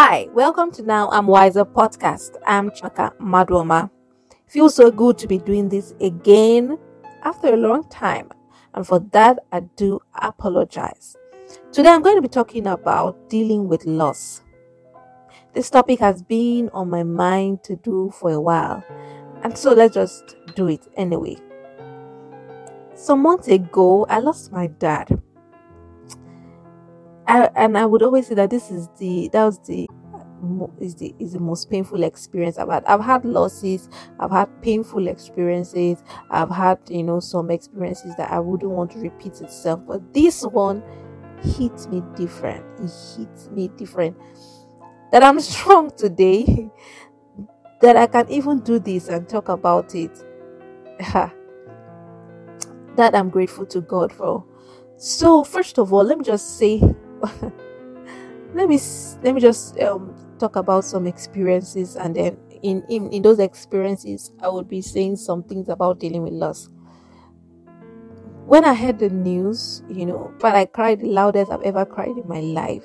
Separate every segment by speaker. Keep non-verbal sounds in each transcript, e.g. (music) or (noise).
Speaker 1: Hi, welcome to Now I'm Wiser podcast. I'm Chaka Madwoma. Feels so good to be doing this again after a long time, and for that, I do apologize. Today, I'm going to be talking about dealing with loss. This topic has been on my mind to do for a while, and so let's just do it anyway. Some months ago, I lost my dad. I, and I would always say that this is the that was the is the is the most painful experience I've had. I've had losses, I've had painful experiences, I've had you know some experiences that I wouldn't want to repeat itself, but this one hit me different. It hit me different. That I'm (laughs) strong today, that I can even do this and talk about it. (laughs) that I'm grateful to God for. So first of all, let me just say (laughs) let me let me just um, talk about some experiences and then in, in in those experiences i would be saying some things about dealing with loss. When i heard the news you know but i cried the loudest i've ever cried in my life.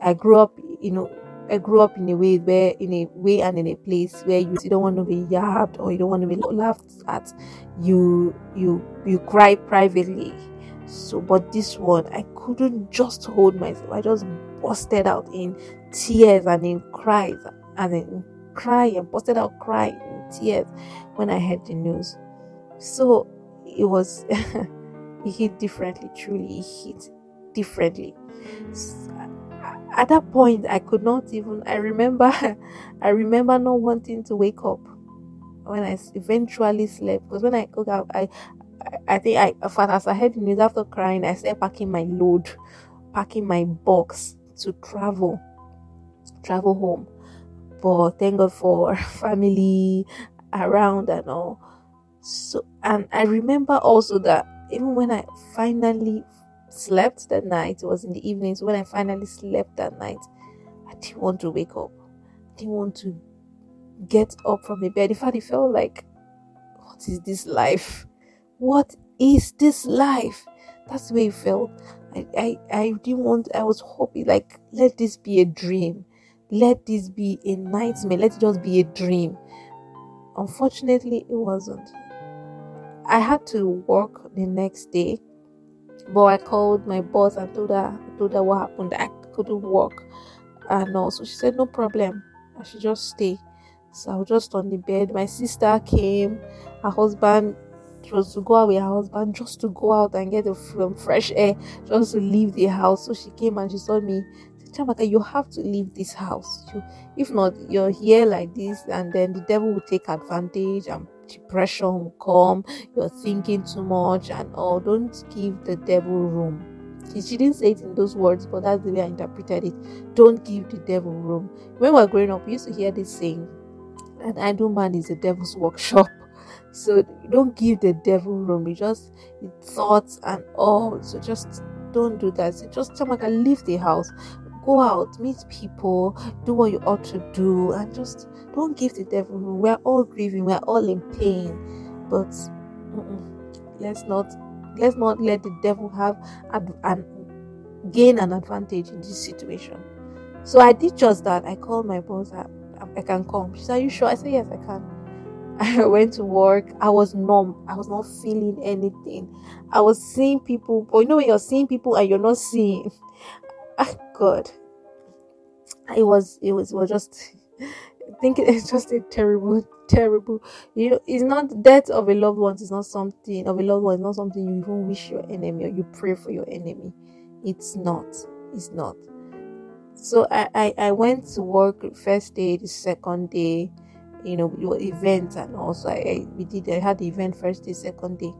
Speaker 1: I grew up you know i grew up in a way where in a way and in a place where you, you don't want to be yapped or you don't want to be laughed at. You you you cry privately so, but this one, I couldn't just hold myself. I just busted out in tears and in cries and in crying, and busted out crying in tears when I heard the news. So it was, (laughs) it hit differently. Truly, it hit differently. At that point, I could not even. I remember, (laughs) I remember not wanting to wake up when I eventually slept because when I woke up, I I think I as I heard the news after crying, I started packing my load, packing my box to travel, travel home. But thank God for (laughs) family around and all. So and I remember also that even when I finally slept that night, it was in the evenings when I finally slept that night, I didn't want to wake up. I didn't want to get up from the bed. In fact, it felt like, what is this life? What is this life? That's the way it felt. I, I, I didn't want, I was hoping, like, let this be a dream. Let this be a nightmare. Let it just be a dream. Unfortunately, it wasn't. I had to work the next day, but I called my boss and told her, told her what happened. I couldn't work. And also, she said, no problem. I should just stay. So I was just on the bed. My sister came, her husband was to go out with her husband just to go out and get a um, fresh air, just to leave the house. So she came and she saw me. Chiamaka, you have to leave this house. If not, you're here like this, and then the devil will take advantage and depression will come. You're thinking too much and all. Don't give the devil room. She didn't say it in those words, but that's the way I interpreted it. Don't give the devil room. When we were growing up, we used to hear this saying, "An idle man is the devil's workshop." So don't give the devil room. You just thoughts and all. So just don't do that. So just and leave the house. Go out, meet people, do what you ought to do, and just don't give the devil room. We're all grieving, we're all in pain, but let's not let's not let the devil have and gain an advantage in this situation. So I did just that. I called my boss. I, I can come. She said, Are you sure? I said, Yes, I can. (laughs) I went to work. I was numb. I was not feeling anything. I was seeing people, but you know when you're seeing people and you're not seeing. (laughs) Ah, God, it was it was it was just. I think (laughs) it's just a terrible, terrible. You know, it's not death of a loved one. It's not something of a loved one. It's not something you even wish your enemy or you pray for your enemy. It's not. It's not. So I I, I went to work first day, the second day you know your events and also I, we did I had the event first day, second day.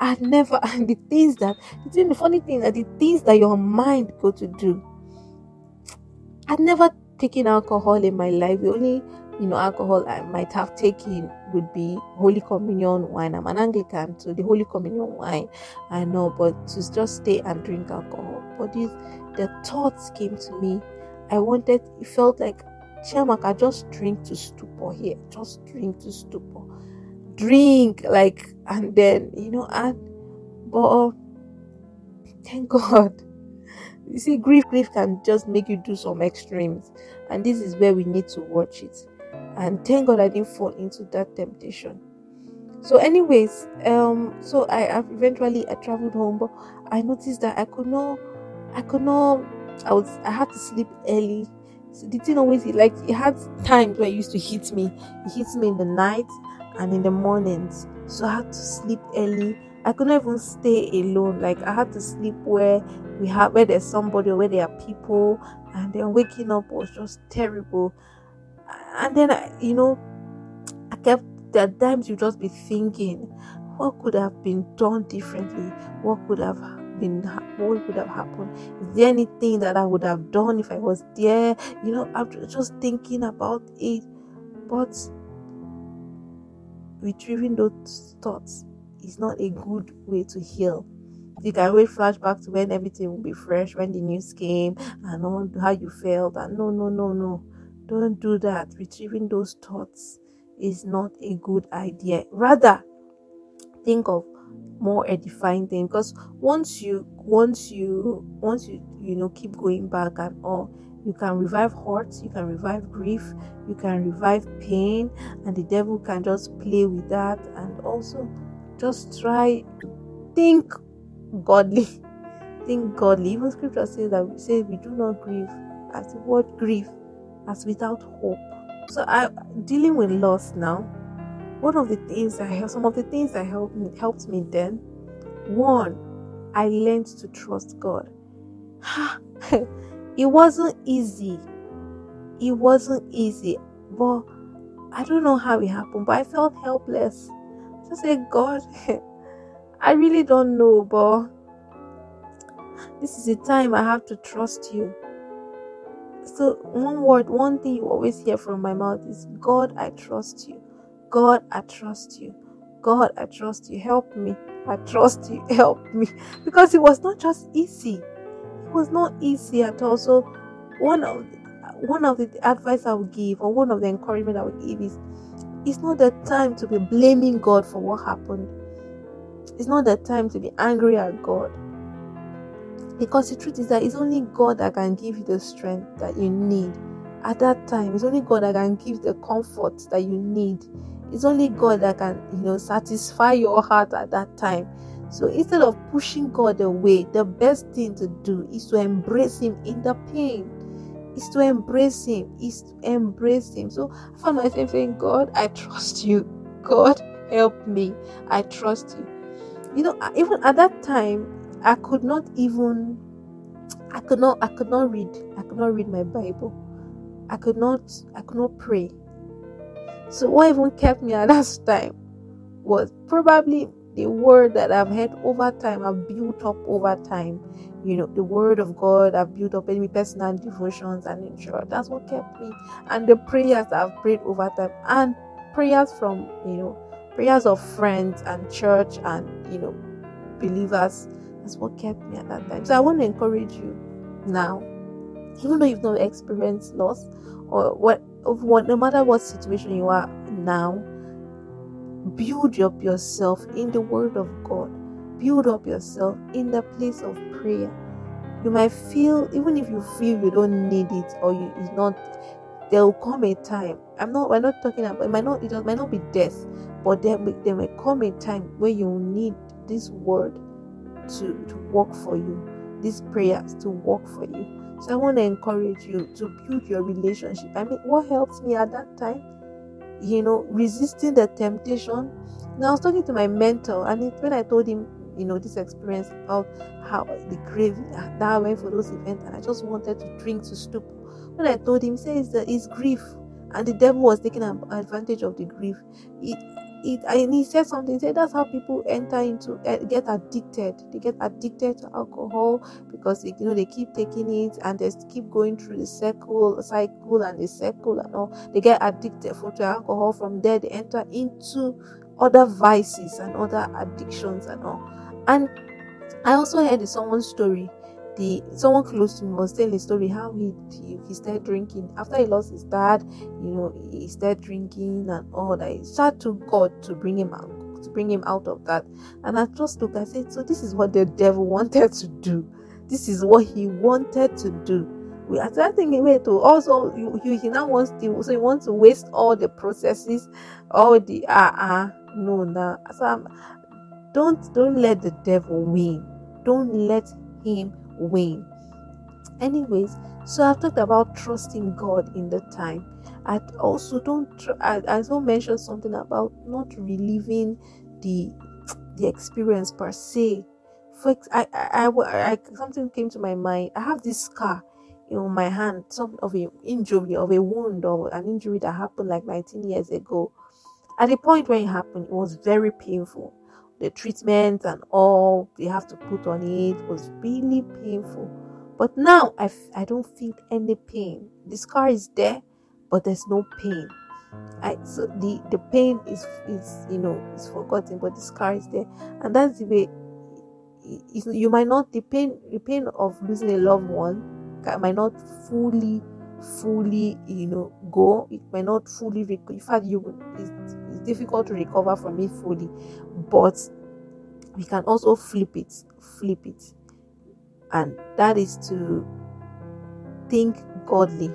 Speaker 1: I never and (laughs) the things that the funny thing that the things that your mind go to do. I'd never taken alcohol in my life. The only you know alcohol I might have taken would be Holy Communion wine. I'm an Anglican, so the Holy Communion wine I know, but to just stay and drink alcohol. But these the thoughts came to me. I wanted it felt like Chiamaka, just drink to stupor here. Just drink to stupor. Drink, like, and then, you know, and, but thank (laughs) God. you see, grief, grief can just make you do some extremes, and this is where we need to watch it. And thank God I didn't fall into that temptation. So, anyways, um, so I eventually I traveled home, but I noticed that I could not, I could not, I was, I had to sleep early. So the thing always like it had times where it used to hit me. It hits me in the night and in the mornings. So I had to sleep early. I could not even stay alone. Like I had to sleep where we have where there's somebody or where there are people, and then waking up was just terrible. And then I, you know, I kept there are times you just be thinking, what could have been done differently? What could have been what would have happened? Is there anything that I would have done if I was there? You know, I'm just thinking about it. But retrieving those thoughts is not a good way to heal. You can always flash back to when everything will be fresh, when the news came, and all how you felt. And no, no, no, no, don't do that. Retrieving those thoughts is not a good idea. Rather, think of more edifying thing because once you once you once you you know keep going back and all you can revive hurt you can revive grief you can revive pain and the devil can just play with that. And also just try think godly (laughs) think godly. Even scripture says that we say we do not grieve as the word grief as without hope. So i dealing with loss now one of the things that helped some of the things that helped me helped me then one i learned to trust god. (laughs) It wasn't easy. It wasn't easy but i don't know how it happened but i felt helpless. So say god (laughs) i really don't know but this is the time i have to trust you. So one word one thing you always hear from my mouth is god i trust you God, I trust you. God, I trust you. Help me. I trust you. (laughs) Help me. Because it was not just easy. It was not easy at all. So one of one of the advice I would give, or one of the encouragement I would give is it's not the time to be blaming God for what happened. It's not the time to be angry at God. Because the truth is that it's only God that can give you the strength that you need at that time. It's only God that can give the comfort that you need. It's only God that can, you know, satisfy your heart at that time. So instead of pushing God away, the best thing to do is to embrace Him in the pain. Is to embrace Him. Is to embrace Him. So I found myself saying, God, I trust you. God, help me. I trust you. You know, even at that time, I could not even I could not I could not read. I could not read my Bible. I could not I could not pray. So what even kept me at that time was probably the word that I've heard over time, I've built up over time. You know, the word of God, I've built up in my personal devotions and short, that's what kept me. And the prayers I've prayed over time, and prayers from you know, prayers of friends and church and you know, believers. That's what kept me at that time. So I want to encourage you now, even though you've not experienced loss or what of what no matter what situation you are now build up yourself in the word of god. Build up yourself in the place of prayer. You might feel even if you feel you don't need it or you it's not there will come a time i'm not we're not talking about it might not it might not be death but there, there may come a time where you need this word to to work for you these prayers to work for you so I want to encourage you to build your relationship. I mean, what helped me at that time, you know, resisting the temptation. Now I was talking to my mentor, and it, when I told him, you know, this experience about how the craving that I went for those events, and I just wanted to drink to stupor. When I told him, he says that it's grief, and the devil was taking advantage of the grief. It, it and he said something he said that's how people enter into uh, get addicted. They get addicted to alcohol because they, you know they keep taking it and they keep going through the circle cycle and the circle and all. They get addicted for to alcohol from there. They enter into other vices and other addictions and all. And i also heard someone's story the someone close to me was telling a story how he, he, he started drinking after he lost his dad you know he started drinking and all that he started to god to bring him out to bring him out of that and i just looked i said so this is what the devil wanted to do this is what he wanted to do. We are thinking wait to also you, you he now wants to so he wants to waste all the processes, all the ah uh, ah uh, no no. So don't don't let the devil win. Don't let him win. Anyways, so I've talked about trusting God in the time. I also don't. I, I also mentioned something about not reliving the the experience per se. For I, I, I, I something came to my mind. I have this scar in my hand, some of an injury, of a wound, or an injury that happened like 19 years ago. At the point when it happened, it was very painful. The treatment and all they have to put on it was really painful. But now I f- I don't feel any pain. The scar is there, but there's no pain. I so the the pain is is you know is forgotten, but the scar is there, and that's the way. You might not the pain the pain of losing a loved one might not fully fully you know go. It might not fully rec- in fact you it's difficult to recover from it fully, but we can also flip it flip it, and that is to think godly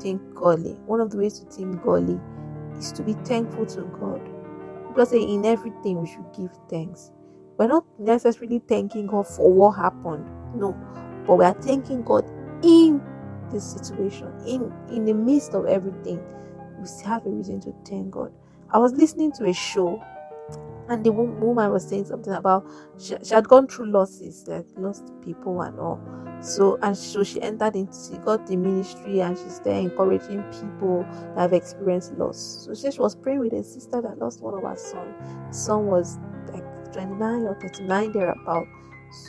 Speaker 1: think godly. One of the ways to think godly is to be thankful to God. Because in everything we should give thanks. We're not necessarily thanking God for what happened, no, but we are thanking God in this situation, in in the midst of everything. We have a reason to thank God. I was listening to a show and the woman was saying something about she, she had gone through losses like lost people and all. So and so she entered into she got the ministry and she's there encouraging people that have experienced loss. So she, she was praying with a sister that lost one of her son. Son was like 29 or 39 thereabout.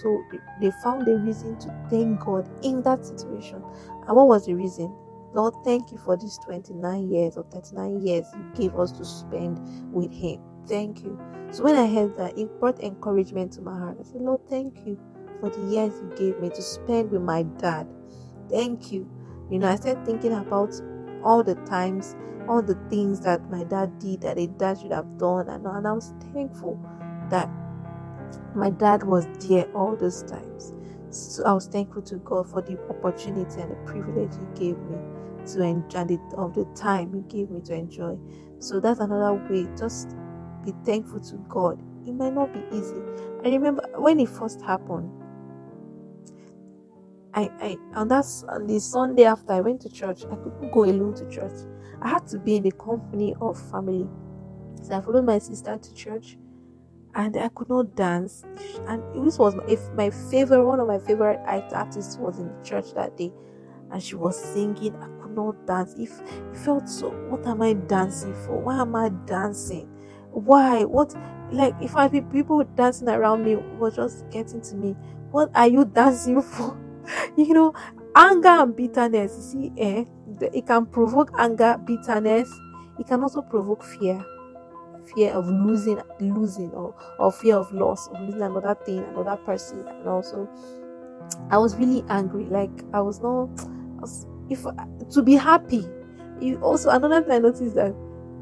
Speaker 1: So they found a reason to thank god in that situation. And what was the reason lord thank you for these 29 years or 39 years you gave us to spend with him thank you so when I heard that, it brought encouragement to my heart. I said, Lord, thank you for the years you gave me to spend with my dad. Thank you. You know, I started thinking about all the times, all the things that my dad did that a dad should have done, and, and I was thankful that my dad was there all those times. So I was thankful to God for the opportunity and the privilege He gave me to enjoy, the, of the time He gave me to enjoy. So that's another way. Just be thankful to God. It might not be easy. I remember when it first happened. I, I on that on the Sunday after I went to church, I couldn't go alone to church. I had to be in the company of family. So I followed my sister to church, and I could not dance. And this was my, if my favorite, one of my favorite artists was in church that day, and she was singing. I could not dance. If it felt so, what am I dancing for? Why am I dancing? why what like if i people dancing around me were just getting to me what are you dancing (laughs) for you know anger and bitterness you see eh it can provoke anger bitterness it can also provoke fear fear of losing losing or, or fear of loss of losing another thing another person and also i was really angry like i was not if to be happy you also another thing i noticed that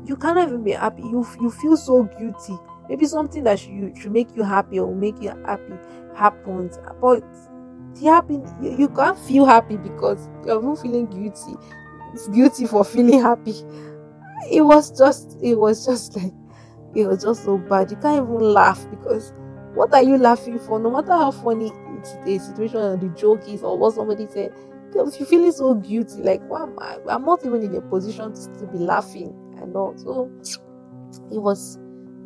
Speaker 1: you cannot even be happy. You you feel so guilty. Maybe something that should, should make you happy or make you happy happens, but the happy you, you can't feel happy because you're not feeling guilty. It's guilty for feeling happy. It was just it was just like it was just so bad. You can't even laugh because what are you laughing for? No matter how funny the situation or the joke is or what somebody said, you're feeling so guilty. Like, why am I? I'm not even in a position to, to be laughing and all. So it was,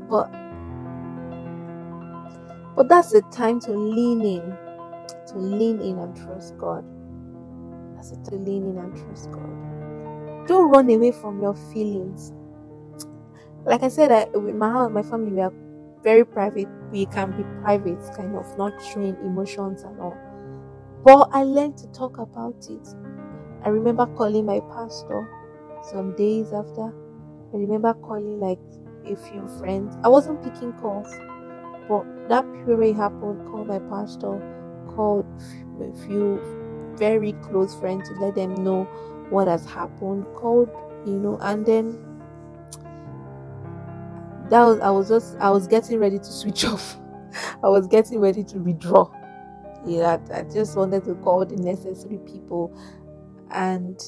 Speaker 1: but but that's the time to lean in, to lean in and trust God. That's it to lean in and trust God. Don't run away from your feelings. Like I said, I, with my house, my family, we are very private. We can be private, kind of not showing emotions and all. But I learned to talk about it. I remember calling my pastor some days after I remember calling like a few friends. I wasn't picking calls, but that period happened. Called my pastor, called a few very close friends to let them know what has happened. Called, you know, and then that was I was just I was getting ready to switch (laughs) off. I was getting ready to withdraw. Yeah, I just wanted to call the necessary people and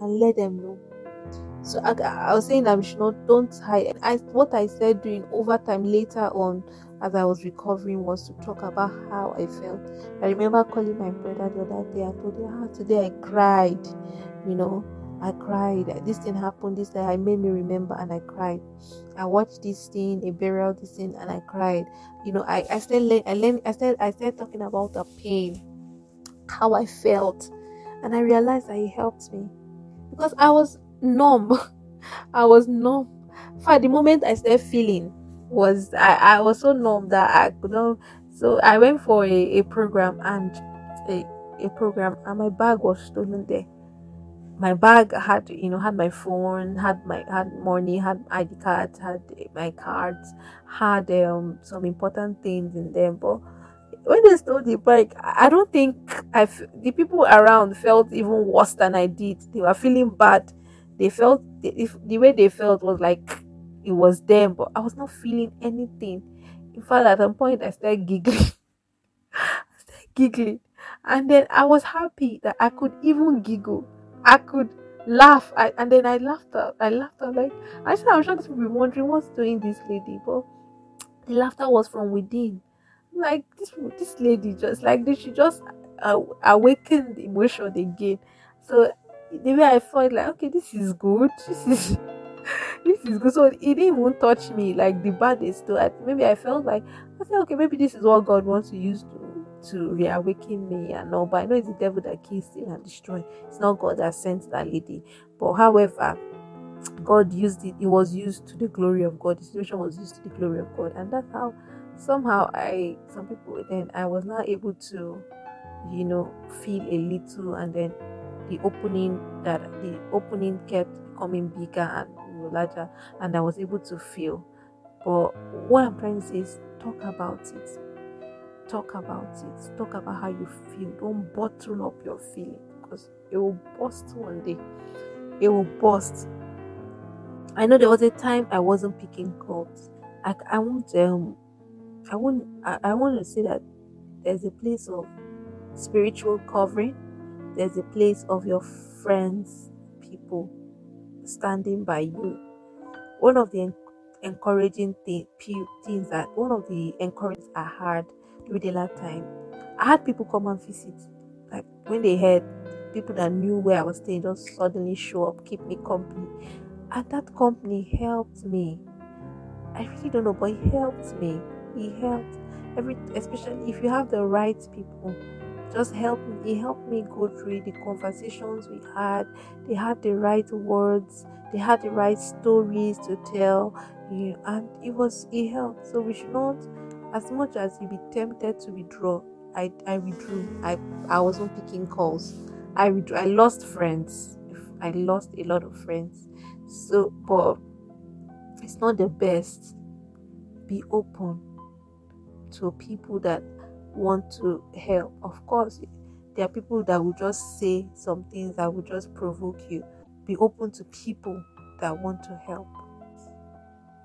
Speaker 1: and let them know. So I, I was saying we should not don't hide. I what I said during overtime later on as I was recovering was to talk about how I felt. I remember calling my brother the other day. I told him, "Ah, today I cried. You know, I cried. This thing happened. This day I made me remember, and I cried. I watched this thing, a burial, this thing, and I cried. You know, I I started I learned I started I started talking about the pain, how I felt, and I realized that it helped me because I was numb. (laughs) I was numb. For the moment I started feeling was I, I was so numb that I could not so I went for a, a program and a, a program and my bag was stolen there. My bag had you know had my phone, had my had money, had ID cards, had my cards, had um some important things in them. But when they stole the bike, I don't think I the people around felt even worse than I did. They were feeling bad they felt if the way they felt was like it was them, but I was not feeling anything. In fact, at some point I started giggling. (laughs) I started giggling. And then I was happy that I could even giggle. I could laugh. I, and then I laughed. I laughed like I said I'm sure people be wondering what's doing this lady, but the laughter was from within. Like this this lady just like this she just uh, awakened emotion again. So the way I felt like okay, this is good. (laughs) This is this is good. So it didn't even touch me like the baddest. So I, maybe I felt like I said, okay, maybe this is what God wants to use to to reawaken me and all. But I know it's the devil that kills, steal, and destroy. It's not God that sent that lady. But however, God used it. It was used to the glory of God. The situation was used to the glory of God, and that's how somehow I some people then I was not able to, you know, feel a little, and then the opening that the opening kept becoming bigger and larger and I was able to feel. But what I'm trying to say is talk about it. Talk about it. Talk about how you feel. Don't bottle up your feeling because it will burst one day. It will burst. I know there was a time I wasn't picking calls. I, I want um I want I, I want to say that there's a place of spiritual covering there's a place of your friends, people standing by you. One of the encouraging thing, things that one of the encouragements I had the last time, I had people come and visit. Like when they heard people that knew where I was staying just suddenly show up, keep me company. And that company helped me. I really don't know, but it helped me. It helped every especially if you have the right people just helped me. it helped me go through the conversations we had. They had the right words. They had the right stories to tell. You and it was it helped. So we should not, as much as you be tempted to withdraw. I I withdrew. I I wasn't picking calls. I withdrew. I lost friends. I lost a lot of friends. So, but it's not the best. Be open to people that want to help. Of course, there are people that will just say some things that will just provoke you. Be open to people that want to help.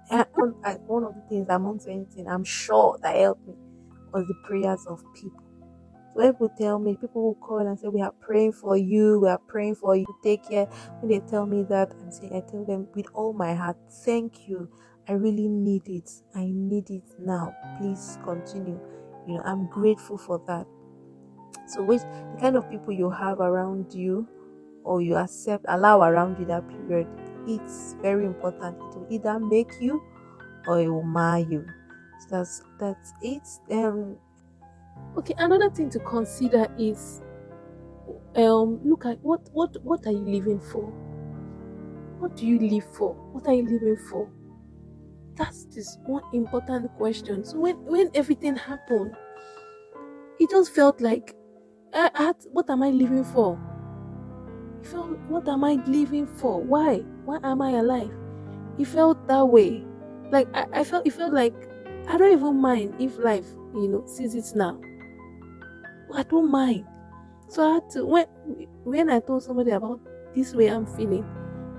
Speaker 1: One of the things not anything, I'm sure that helped me was the prayers of people. So people tell me, people will call and say, We are praying for you, we are praying for you, take care. When they tell me that, I'm saying, I tell them with all my heart, thank you. I really need it. I need it now. Please continue you know i'm grateful for that so which the kind of people you have around you or you accept allow around you that period it's very important it will either make you or it will mar you. So that's that's it. Um okay another thing to consider is um look at what what what are you living for? What do you live for? What are you living for? That's this one important question. So when when everything happened, it just felt like had what am I living for? It felt what am I living for? Why? Why am I alive? It felt that way. Like I, I felt it felt like I don't even mind if life, you know, sees it now. I don't mind. So I had to when when I told somebody about this way I'm feeling,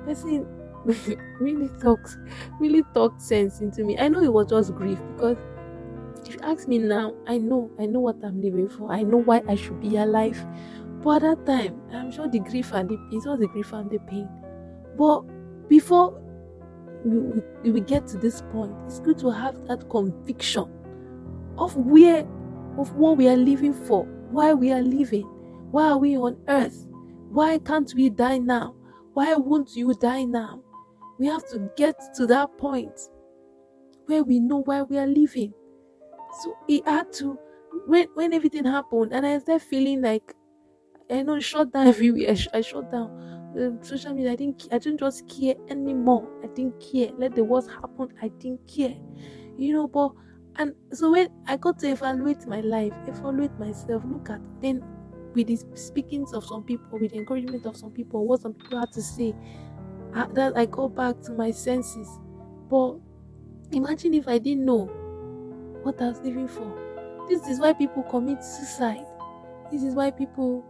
Speaker 1: person (laughs) really talks really talked sense into me. I know it was just grief because if you ask me now, I know, I know what I'm living for. I know why I should be alive. But at that time, I'm sure the grief and the it was the grief and the pain. But before we, we, get to this point, it's good to have that conviction of where, of what we are living for, why we are living, why are we on earth, why can't we die now, why won't you die now? We have to get to that point where we know why we are living. So he had to when when everything happened and I started feeling like I know shut down everywhere. I shut down um, social media. I didn't. I didn't just care anymore. I didn't care. Let the worst happen. I didn't care. You know, but and so when I got to evaluate my life, evaluate myself, look at then with the speakings of some people, with the encouragement of some people, what some people had to say, I, that I go back to my senses. But imagine if I didn't know what I was living for. This is why people commit suicide. This is why people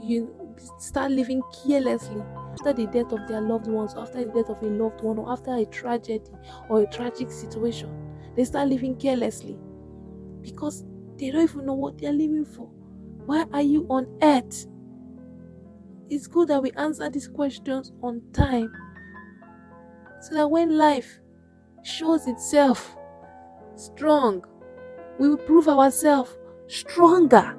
Speaker 1: you start living carelessly after the death of their loved ones, after the death of a loved one, or after a tragedy or a tragic situation. They start living carelessly because they don't even know what they're living for. Why are you on earth? It's good that we answer these questions on time so that when life shows itself strong, we will prove ourselves stronger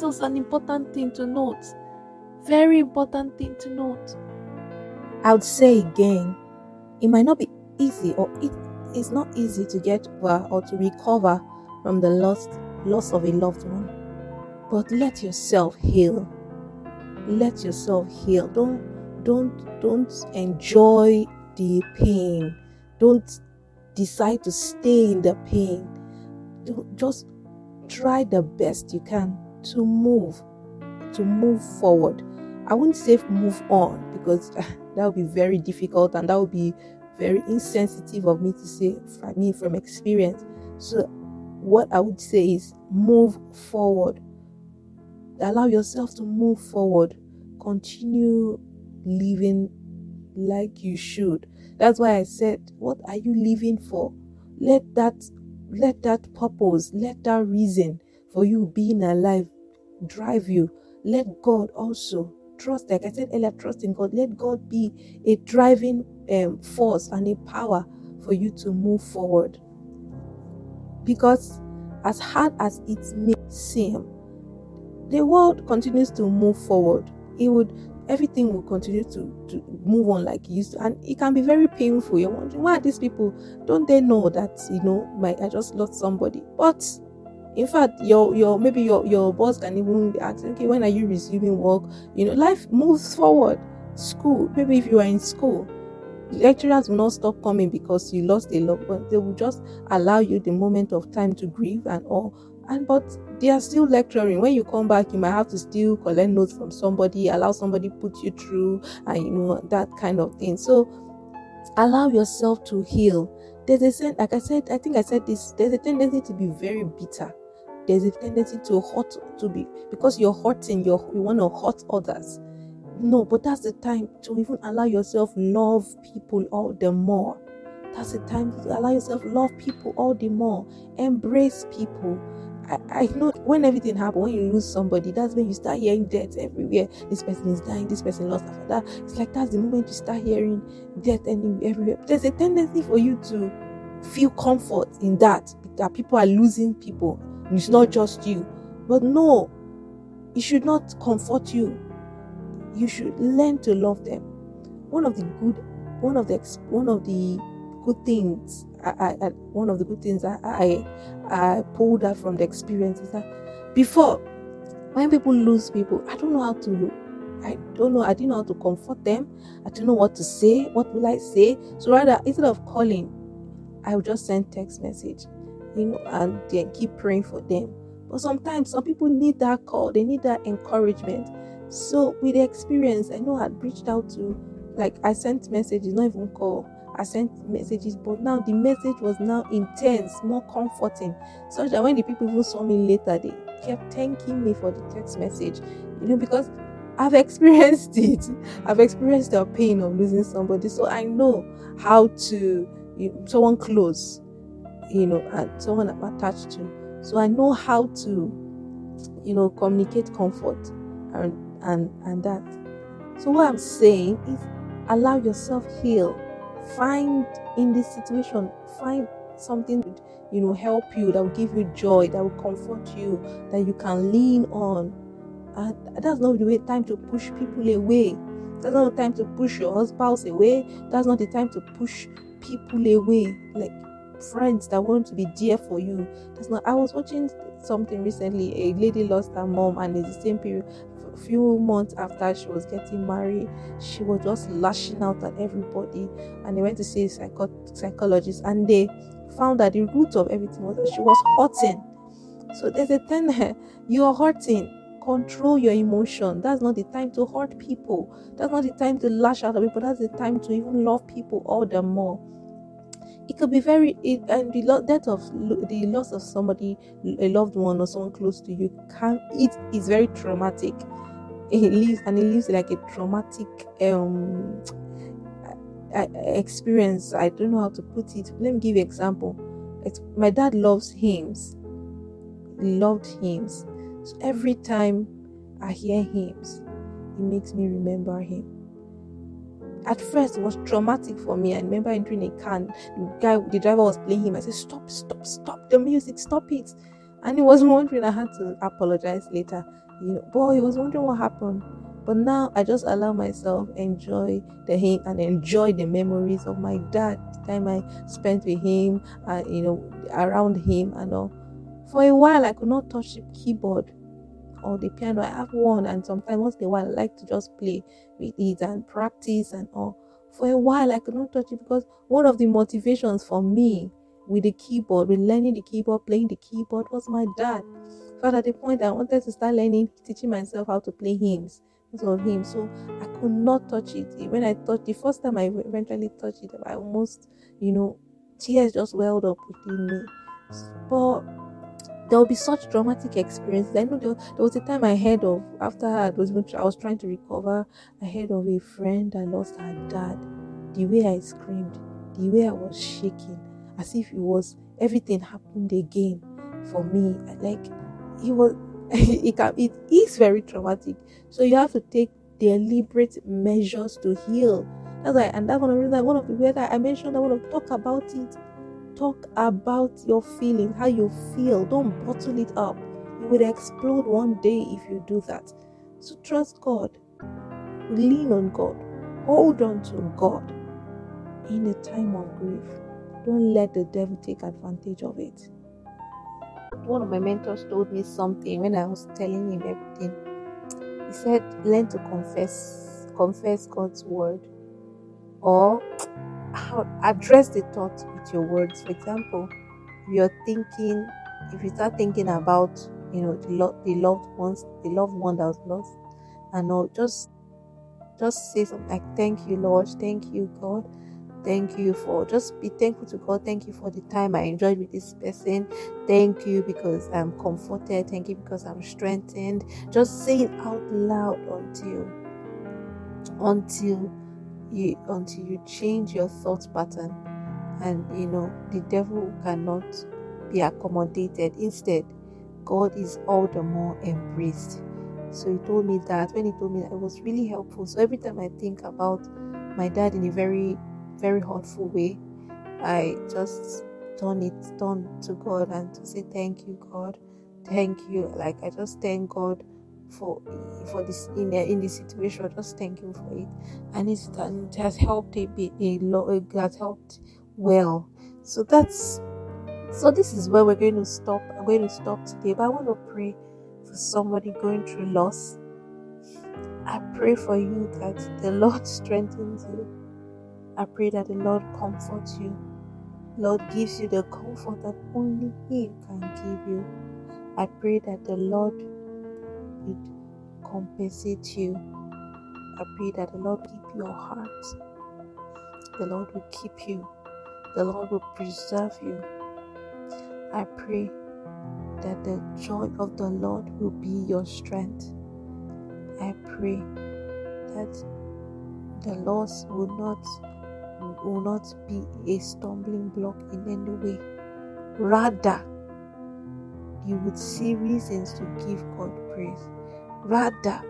Speaker 1: just an important thing to note. Very important thing to note.
Speaker 2: I would say again, it might not be easy or it is not easy to get over or to recover from the lost loss of a loved one. But let yourself heal. Let yourself heal. Don't don't don't enjoy the pain. Don't decide to stay in the pain. Don't, just try the best you can to move, to move forward. I wouldn't say move on because (laughs) that would be very difficult and that would be very insensitive of me to say for me from experience. So, what I would say is move forward. Allow yourself to move forward. Continue living like you should. That's why I said, What are you living for? Let that let that purpose, let that reason for you being alive drive you. Let God also trust, like I said earlier, trust in God. Let God be a driving um, force and a power for you to move forward. Because as hard as it may seem, the world continues to move forward. It would everything will continue to, to move on like it used to. And it can be very painful. You're wondering, why these people? Don't they know that, you know, my I just lost somebody? But in fact, your your maybe your, your boss can even ask, okay, when are you resuming work? You know, life moves forward. School, maybe if you are in school, lecturers will not stop coming because you lost a loved one. They will just allow you the moment of time to grieve and all. And but they are still lecturing. When you come back, you might have to still collect notes from somebody, allow somebody put you through, and you know that kind of thing. So allow yourself to heal. There's a sense, like I said, I think I said this. There's a tendency to be very bitter. There's a tendency to hurt to be because you're hurting. you you want to hurt others. No, but that's the time to even allow yourself love people all the more. That's the time to allow yourself love people all the more. Embrace people I, know when everything happens, when you lose somebody, that's when you start hearing death everywhere. This person is dying, this person lost after that. It's like that's the moment you start hearing death ending everywhere. There's a tendency for you to feel comfort in that, that people are losing people. It's not just you. But no, it should not comfort you. You should learn to love them. One of the good, one of the one of the good things I, I, one of the good things I, I I pulled out from the experience is that before when people lose people, I don't know how to I don't know, I didn't know how to comfort them. I didn't know what to say. What will I say? So rather instead of calling, I would just send text message, you know, and then keep praying for them. But sometimes some people need that call, they need that encouragement. So with the experience, I know I reached out to like I sent messages, not even call I sent messages, but now the message was now intense, more comforting, such that when the people even saw me later, they kept thanking me for the text message, you know, because I've (laughs) experienced it. I've experienced the pain of losing somebody, so I know how to, someone close, you know, and someone I'm attached to. So I know how to, you know, communicate comfort and and and that. So what I'm saying is allow yourself heal. Find in this situation, find something that you know help you that will give you joy, that will comfort you, that you can lean on. And that's not the way time to push people away. That's not the time to push your husbands away. That's not the time to push people away. Like friends that want to be dear for you. That's not. I was watching something recently. A lady lost her mom, and in the same period, a few months after she was getting married, she was just lashing out at everybody. And they went to see a psycho- psychologist, and they found that the root of everything was that she was hurting. So there's a thing (laughs) you are hurting control your emotion. That's not the time to hurt people. That's not the time to lash out at people. That's the time to even love people all the more. It could be very it, and the lo- death of the loss of somebody, a loved one or someone close to you, can it is very traumatic. It leaves and it leaves like a traumatic um experience. I don't know how to put it. Let me give you an example. It's, my dad loves hymns. Loved hymns so every time I hear hymns, it makes me remember him. At first, it was traumatic for me. I remember entering a car, the guy, the driver was playing hymn. I said, "Stop! Stop! Stop the music! Stop it!" And he was (laughs) wondering. I had to apologize later. You know, boy, he was wondering what happened. But now I just allow myself enjoy the hymn and enjoy the memories of my dad, the time I spent with him, uh, you know, around him and all. For a while, I could not touch the keyboard or the piano. I have one, and sometimes once in a while, I like to just play with it and practice and all. For a while, I could not touch it because one of the motivations for me with the keyboard, with learning the keyboard, playing the keyboard, was my dad. But at the point I wanted to start learning, teaching myself how to play hymns because of him. So I could not touch it. When I touched the first time I eventually touched it, I almost, you know, tears just welled up within me. But there will be such dramatic experiences. I know there, there was a time I heard of after I was I was trying to recover. I heard of a friend that lost her dad. The way I screamed, the way I was shaking, as if it was everything happened again for me. Like it was, (laughs) it can, it is very traumatic. So you have to take deliberate measures to heal. That's why, and that's one of the reasons. One of the ways I mentioned I want to talk about it talk about your feeling, how you feel. Don't bottle it up. You will explode one day if you do that. So trust God. Lean on God. Hold on to God in a time of grief. Don't let the devil take advantage of it.
Speaker 1: One of my mentors told me something when I was telling him everything. He said, Learn to confess, confess God's word. Or address the thought with your words. For example, if you're thinking, if you start thinking about, you know, the, lo- the loved ones, the loved one that was lost, and all, just, just say something like, "Thank you, Lord. Thank you, God." Thank you for just be thankful to God. Thank you for the time I enjoyed with this person. Thank you because I'm comforted. Thank you because I'm strengthened. Just say it out loud until until you until you change your thought pattern and you know the devil cannot be accommodated. Instead god is all the more embraced. So he told me that when he told me that it was really helpful. So every time i think about my dad in a very very hurtful way i just turn it turn to god and to say thank you god. Thank you. Like i just thank god for for this in in this situation. Just thank Him for it, and it's it has helped a bit a lot. It has helped well. So that's so. This is where we're going to stop. I'm going to stop today, but I want to pray for somebody going through loss. I pray for you that the Lord (laughs) strengthens you. I pray that the Lord comforts you. Lord gives you the comfort that only He can give you. I pray that the Lord would compensate you. I pray that the Lord keep your heart. The Lord will keep you. The Lord will preserve you. I pray that the joy of the Lord will be your strength. I pray that the loss will not will not be a stumbling block in any way. Rather, you would see reasons to give God praise. Rather,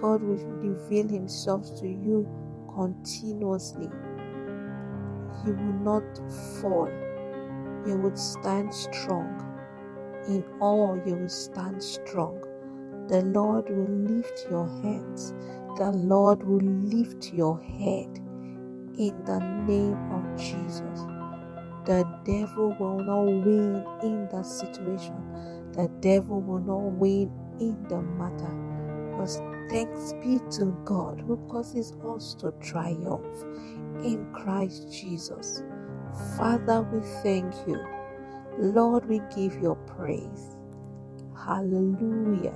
Speaker 1: God will reveal Himself to you continuously. You will not fall. You would stand strong. In all, you will stand strong. The Lord will lift your hands. The Lord will lift your head in the name of Jesus. The devil will not win in that situation. The devil will not win in the matter. Because thanks be to God who causes us to triumph in Christ Jesus. Father, we thank you. Lord, we give your praise. Hallelujah.